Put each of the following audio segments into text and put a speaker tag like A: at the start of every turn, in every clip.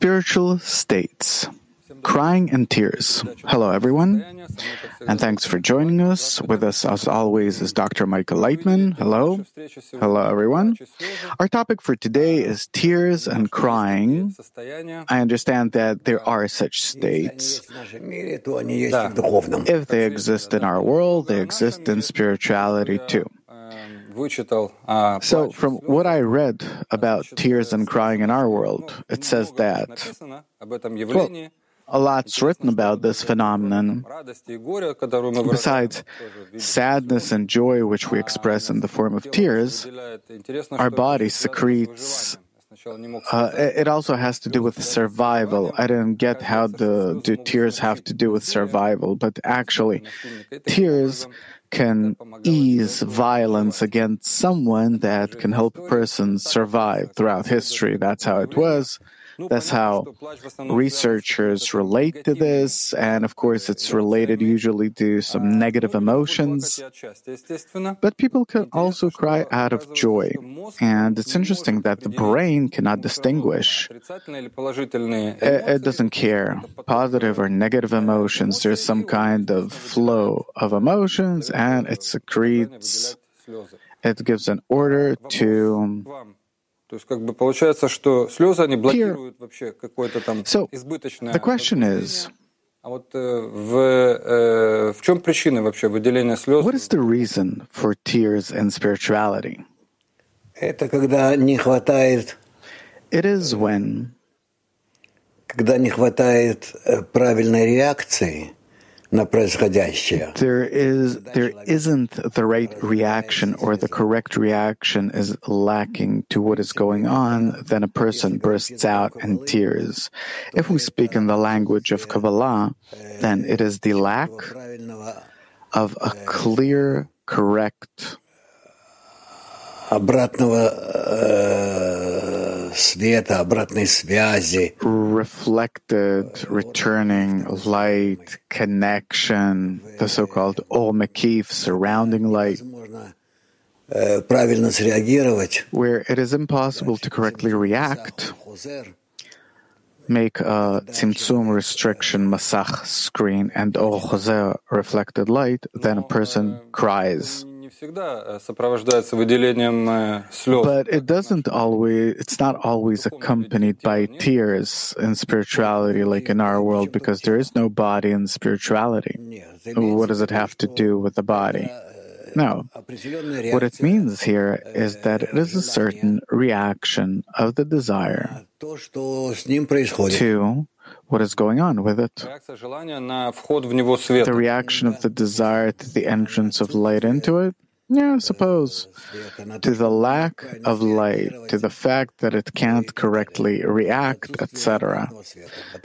A: Spiritual states. Crying and tears. Hello, everyone, and thanks for joining us. With us, as always, is Dr. Michael Laitman. Hello. Hello, everyone. Our topic for today is tears and crying. I understand that there are such states. If they exist in our world, they exist in spirituality too. So, from what I read about tears and crying in our world, it says that, well, a lot's written about this phenomenon. Besides sadness and joy, which we express in the form of tears, our body secretes. Uh, it also has to do with survival. I didn't get how the, the tears have to do with survival, but actually, tears can ease violence against someone that can help a person survive throughout history. That's how it was. That's how researchers relate to this. And of course, it's related usually to some negative emotions. But people can also cry out of joy. And it's interesting that the brain cannot distinguish. It, doesn't care, positive or negative emotions. There's some kind of flow of emotions and it secretes, it gives an order to
B: То есть, как бы получается, что слезы, они блокируют вообще какое-то там
A: so, избыточное... The question is...
B: А вот в, в чем причина вообще выделения слез?
A: What is the reason for tears in spirituality?
C: Это когда не хватает...
A: It is when...
C: Когда не хватает правильной реакции –
A: there is there isn't the right reaction or the correct reaction is lacking to what is going on, then a person bursts out in tears. If we speak in the language of Kabbalah, then it is the lack of a clear, correct
C: света, обратной связи.
A: Reflected, returning, light, connection, the so-called Or Makif, surrounding light.
C: Э, правильно среагировать.
A: Where it is impossible to correctly react, make a tzimtzum restriction masach screen and or reflected light, then a person cries.
B: Э, э,
A: but it doesn't always, it's not always accompanied by tears in spirituality like in our world because there is no body in spirituality. What does it have to do with the body? No. What it means here is that it is a certain reaction of the desire to what is going on with it. The reaction of the desire to the entrance of light into it yeah, I suppose. To the lack of light, to the fact that it can't correctly react, etc.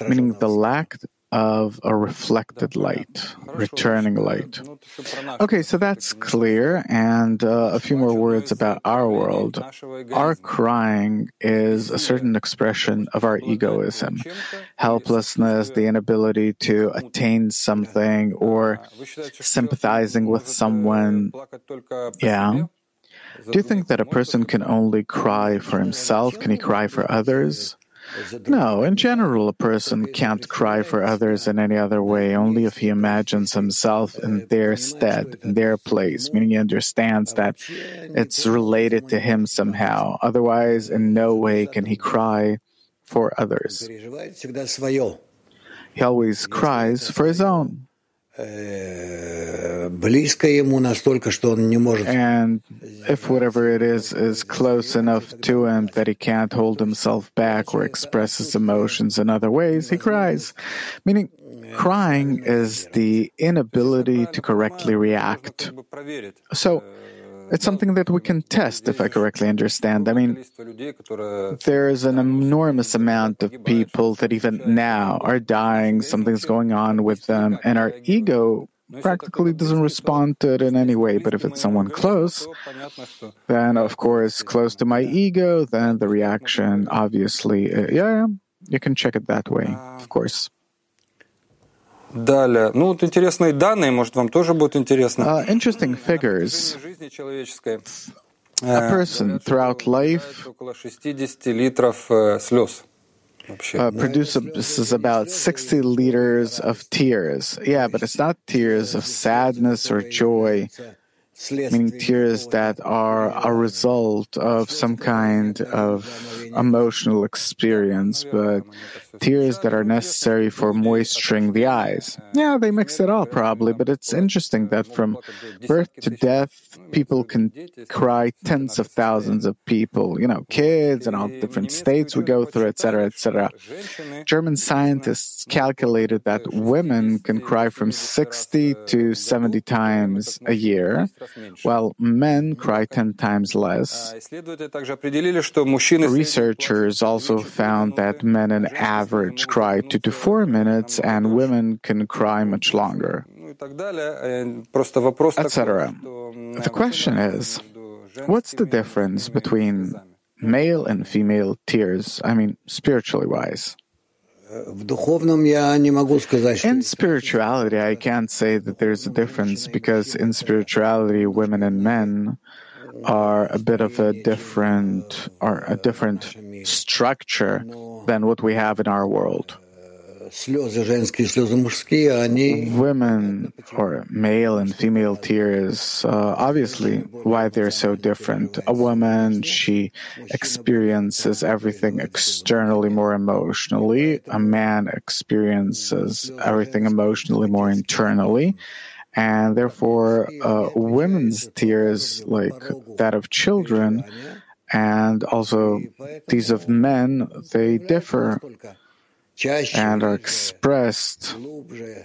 A: Meaning the lack of a reflected light, returning light. Okay, so that's clear. And uh, a few more words about our world. Our crying is a certain expression of our egoism, helplessness, the inability to attain something, or sympathizing with someone. Yeah. Do you think that a person can only cry for himself? Can he cry for others? No, in general, a person can't cry for others in any other way, only if he imagines himself in their stead, in their place, meaning he understands that it's related to him somehow. Otherwise, in no way can he cry for others. He always cries for his own.
C: And
A: if whatever it is is close enough to him that he can't hold himself back or express his emotions in other ways, he cries. Meaning, crying is the inability to correctly react. So, it's something that we can test, if I correctly understand. I mean, there's an enormous amount of people that even now are dying, something's going on with them, and our ego practically doesn't respond to it in any way. But if it's someone close, then of course, close to my ego, then the reaction obviously, uh, yeah, you can check it that way, of course.
B: Далее. Ну, вот интересные данные, может, вам тоже будет интересно.
A: Uh, interesting figures. A person throughout life
B: около 60 литров слез.
A: uh, produces about 60 liters of tears. Yeah, but it's not tears of sadness or joy meaning tears that are a result of some kind of emotional experience, but tears that are necessary for moisturing the eyes. Yeah, they mix it all probably, but it's interesting that from birth to death, people can cry tens of thousands of people, you know, kids and all different states we go through, etc., etc. German scientists calculated that women can cry from 60 to 70 times a year, while men cry 10 times less. Researchers also found that men on average cry two to four minutes and women can cry much longer, etc. The question is, what's the difference between male and female tears? I mean, spiritually wise. In spirituality, I can't say that there's a difference because in spirituality, women and men are a bit of a different or a different structure than what we have in our world. Women or male and female tears, uh, obviously, why they're so different. A woman, she experiences everything externally more emotionally. A man experiences everything emotionally more internally. And therefore, uh, women's tears, like that of children, and also these of men, they differ and are expressed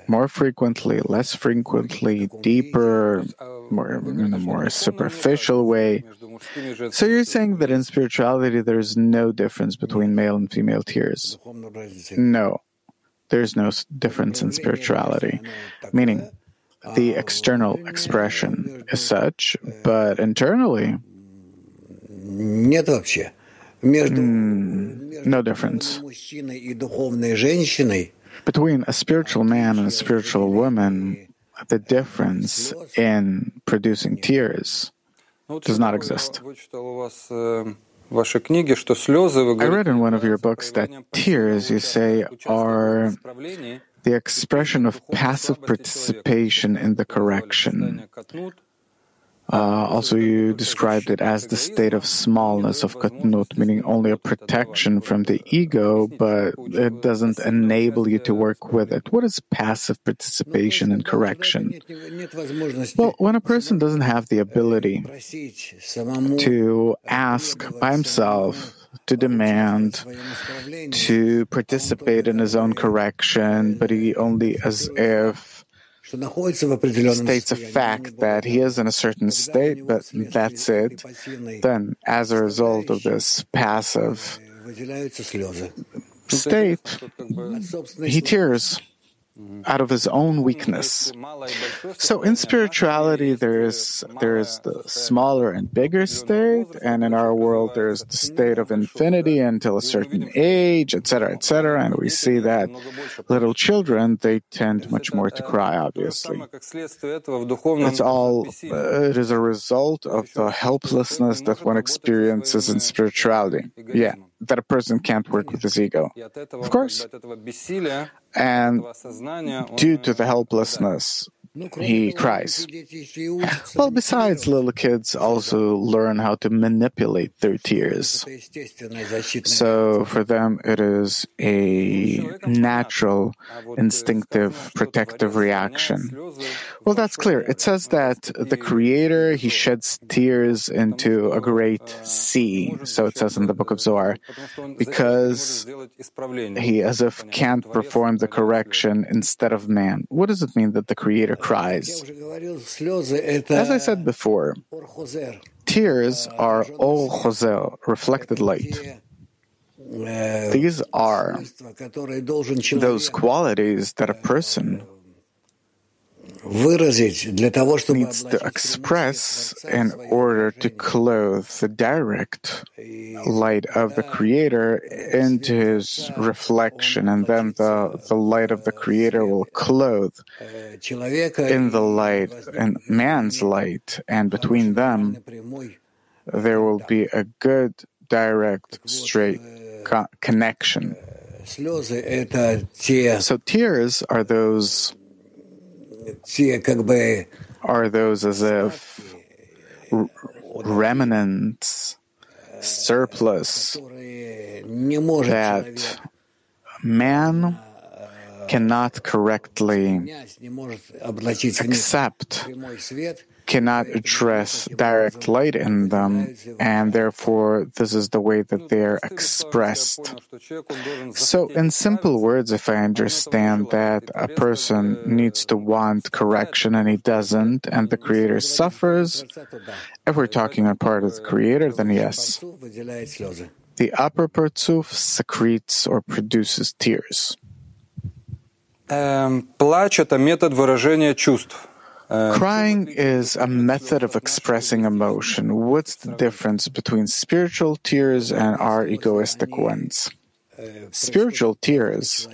A: more frequently, less frequently, deeper, more in a more superficial way. So you're saying that in spirituality there's no difference between male and female tears? No, there's no difference in spirituality, meaning the external expression is such, but internally. Mm, no difference. Between a spiritual man and a spiritual woman, the difference in producing tears does not exist. I read in one of your books that tears, you say, are the expression of passive participation in the correction. Uh, also, you described it as the state of smallness of katnut, meaning only a protection from the ego, but it doesn't enable you to work with it. What is passive participation in correction? Well, when a person doesn't have the ability to ask by himself, to demand, to participate in his own correction, but he only as if states a fact that he is in a certain state, but that's it, then as a result of this passive state, he tears out of his own weakness. So in spirituality, there is there is the smaller and bigger state, and in our world, there is the state of infinity until a certain age, etc., etc. And we see that little children they tend much more to cry. Obviously, it's all uh, it is a result of the helplessness that one experiences in spirituality. Yeah that a person can't work with his ego. Of course. And due to the helplessness he cries. Well, besides, little kids also learn how to manipulate their tears. So for them, it is a natural, instinctive, protective reaction. Well, that's clear. It says that the Creator, he sheds tears into a great sea. So it says in the book of Zohar, because he as if can't perform the correction instead of man. What does it mean that the Creator cries. As I said before, tears are Or Chozer, reflected light. These are those qualities that a person needs to express in order to clothe the direct light of the Creator into his reflection, and then the, the light of the Creator will clothe in the light and man's light, and between them there will be a good, direct, straight co- connection. So tears are those are those as if remnants, surplus that man cannot correctly accept cannot address direct light in them, and therefore this is the way that they are expressed. So, in simple words, if I understand that a person needs to want correction and he doesn't, and the Creator suffers, if we're talking on part of the Creator, then yes. The upper partsuf secretes or produces tears.
B: Плач – это метод выражения чувств.
A: Uh, Crying is a method of expressing emotion. What's the difference between spiritual tears and our egoistic ones? Spiritual tears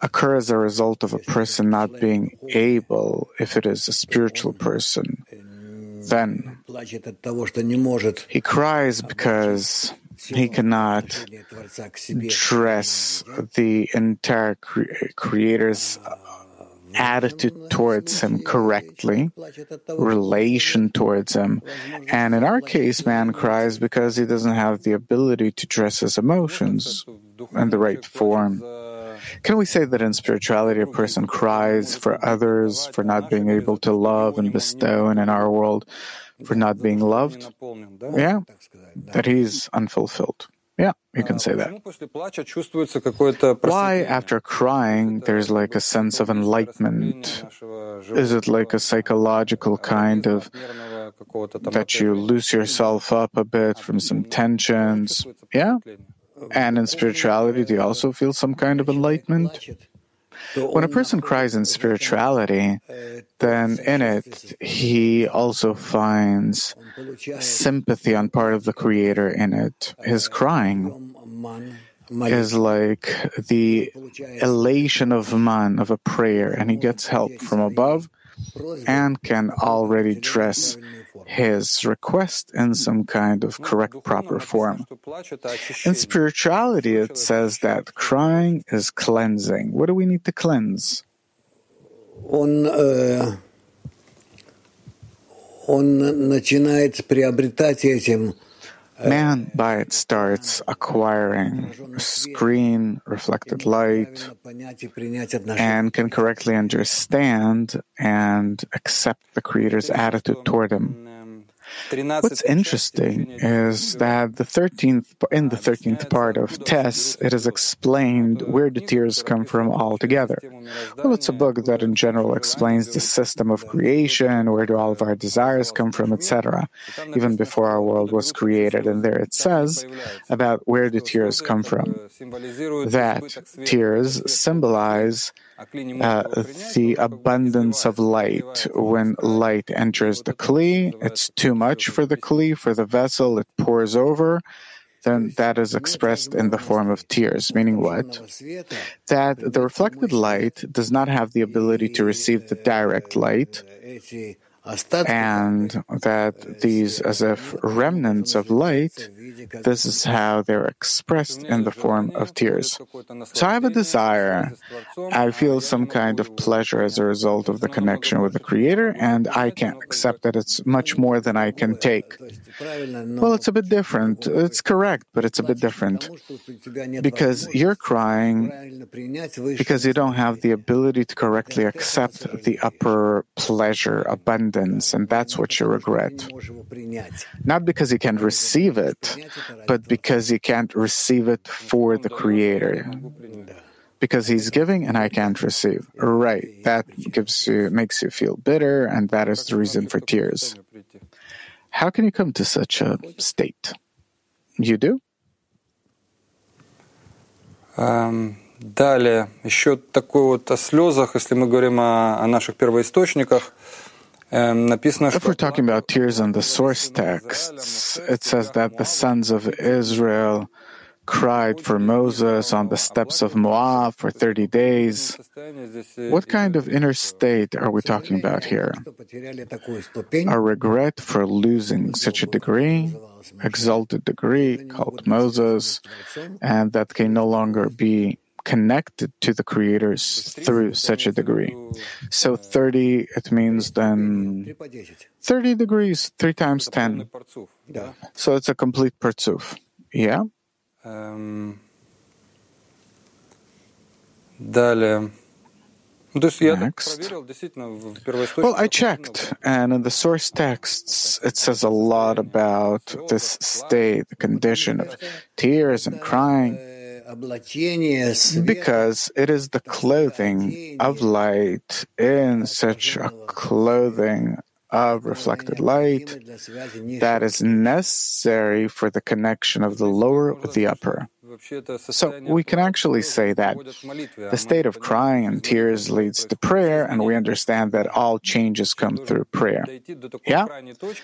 A: occur as a result of a person not being able, if it is a spiritual person, then he cries because he cannot dress the entire Creator's attitude towards him correctly, relation towards him. And in our case, man cries because he doesn't have the ability to dress his emotions in the right form. Can we say that in spirituality, a person cries for others for not being able to love and bestow, and in our world, for not being loved? Yeah, that he's unfulfilled. Yeah, you can say that. Why, after crying, there's like a sense of enlightenment? Is it like a psychological kind of that you loose yourself up a bit from some tensions? Yeah. And in spirituality, do you also feel some kind of enlightenment? When a person cries in spirituality, then in it he also finds sympathy on part of the Creator in it. His crying is like the elation of man, of a prayer, and he gets help from above and can already dress his request in some kind of correct, proper form. In spirituality, it says that crying is cleansing. What do we need to cleanse?
C: Он, э, он начинает приобретать этим
A: Man, by it, starts acquiring screen, reflected light, and can correctly understand and accept the Creator's attitude toward him. What's interesting is that the 13th, in the 13th part of TES, it is explained where the tears come from altogether. Well, it's a book that in general explains the system of creation, where do all of our desires come from, etc., even before our world was created. And there it says about where the tears come from. That tears symbolize uh, the abundance of light. When light enters the Kli, it's too much for the Kli, for the vessel, it pours over. Then that is expressed in the form of tears, meaning what? That the reflected light does not have the ability to receive the direct light and that these, as if remnants of light, this is how they're expressed in the form of tears. So I have a desire. I feel some kind of pleasure as a result of the connection with the Creator, and I can't accept that it's much more than I can take. Well, it's a bit different. It's correct, but it's a bit different. Because you're crying because you don't have the ability to correctly accept the upper pleasure, abundance, and that's what you regret. Not because you can't receive it, but because you can't receive it for the Creator. Because he's giving and I can't receive. Right. That gives you makes you feel bitter, and that is the reason for tears. How can you come to such a state? You do?
B: Далее, еще такой вот о слезах, если мы говорим о, о наших первоисточниках.
A: If we're talking about tears in the source texts, it says that the sons of Israel cried for Moses on the steppes of Moab for 30 days. What kind of inner state are we talking about here? A regret for losing such a degree? exalted degree called Moses, and that can no longer be connected to the creators through such a degree. So 30, it means then 30 degrees, 3 times 10. So it's a complete partsuf. Yeah? Um,
B: далее.
A: Next. Well, I checked, and in the source texts, it says a lot about this state, the condition of tears and crying, because it is the clothing of light in such a clothing of reflected light that is necessary for the connection of the lower with the upper. So we can actually say that the state of crying and tears leads to prayer, and we understand that all changes come through prayer. Yeah?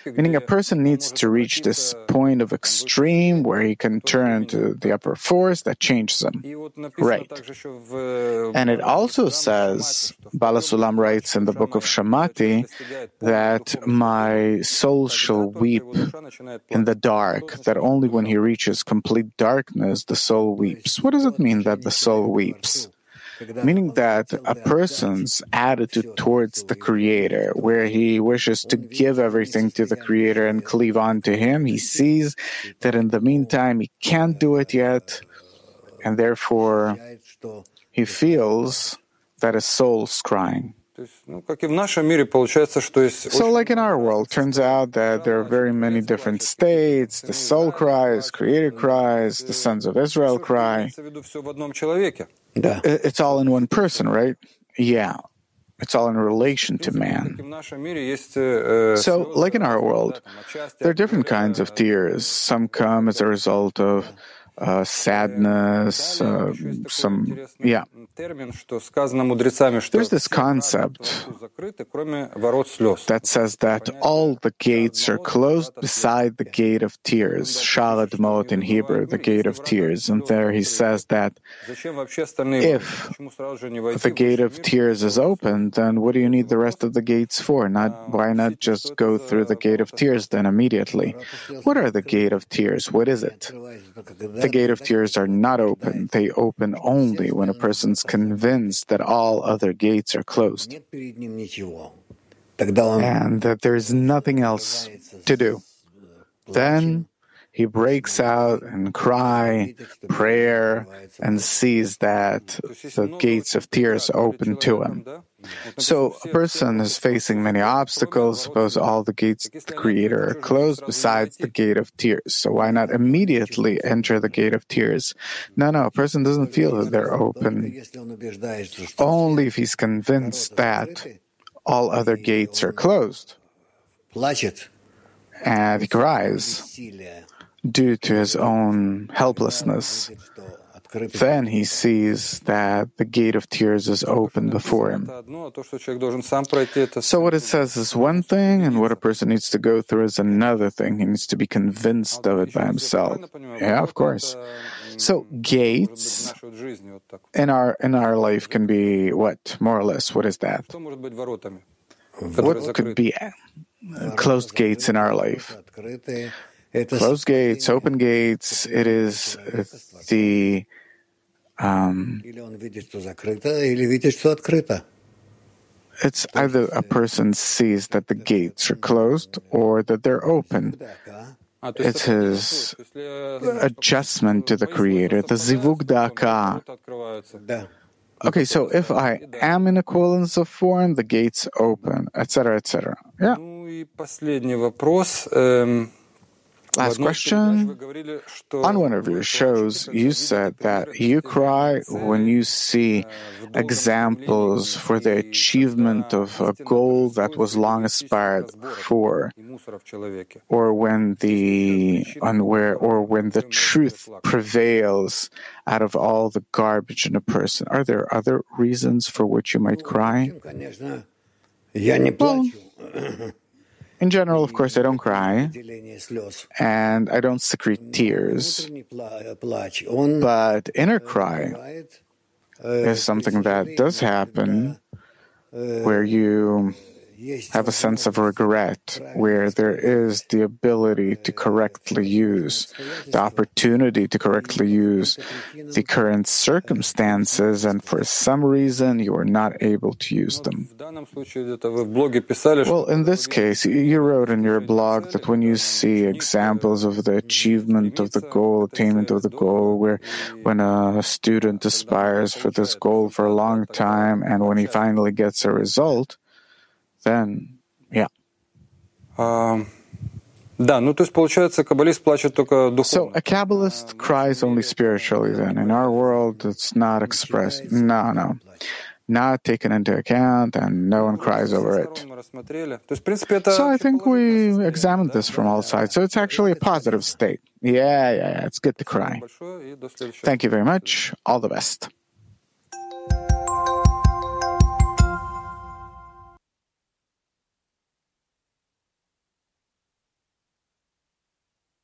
A: Meaning a person needs to reach this point of extreme where he can turn to the upper force that changes him. Right. And it also says, Baal HaSulam writes in the book of Shamati, that my soul shall weep in the dark, that only when he reaches complete darkness, the soul weeps. What does it mean that the soul weeps? Meaning that a person's attitude towards the Creator, where he wishes to give everything to the Creator and cleave on to Him, he sees that in the meantime he can't do it yet, and therefore he feels that his soul's crying. So, like in our world, turns out that there are very many different states. The soul cries, creator cries, the sons of Israel cry. Э, it's all in one person, right? Yeah. It's all in relation to man. So, like in our world, there are different kinds of tears. Some come as a result of uh, sadness, uh, some, yeah. There's this concept that says that all the gates are closed beside the gate of tears, Shaarei Dmaot in Hebrew, the gate of tears. And there he says that if the gate of tears is open, then what do you need the rest of the gates for? Not Why not just go through the gate of tears then immediately? What are the gate of tears? What is it? The gate of tears are not open. They open only when a person's convinced that all other gates are closed and that there's nothing else to do. Then he breaks out and cry, prayer, and sees that the gates of tears open to him. So a person is facing many obstacles. Suppose all the gates of the Creator are closed besides the gate of tears. So why not immediately enter the gate of tears? No, no, a person doesn't feel that they're open. Only if he's convinced that all other gates are closed. And he cries due to his own helplessness then he sees that the gate of tears is open before him. So, what it says is one thing, and what a person needs to go through is another thing. He needs to be convinced of it by himself. Yeah, of course. So, gates in our in our life can be what, more or less? What is that? What could be uh, closed gates in our life? Closed gates, open gates. It is the um, it's either a person sees that the gates are closed or that they're open. It's his adjustment to the Creator, the zivug de hakaa. Okay, so if I am in equivalence of form, the gates open, etc., etc. Yeah. Last question. On one of your shows, you said that you cry when you see examples for the achievement of a goal that was long aspired for, or when the unware, or when the truth prevails out of all the garbage in a person. Are there other reasons for which you might cry? Well, in general, of course, I don't cry and I don't secrete tears. But inner cry is something that does happen where you have a sense of regret, where there is the ability to correctly use, the opportunity to correctly use the current circumstances, and for some reason you are not able to use them. Well, in this case, you wrote in your blog that when you see examples of the achievement of the goal, attainment of the goal, where when a student aspires for this goal for a long time and when he finally gets a result, then, yeah.
B: Um. Да, ну то есть получается, каббалист плачет только духовно.
A: So a Kabbalist cries only spiritually then. In our world, it's not expressed. No, no. Not taken into account and no one cries over it. So I think we examined this from all sides. So it's actually a positive state. Yeah, yeah, yeah. It's good to cry. Thank you very much. All the best.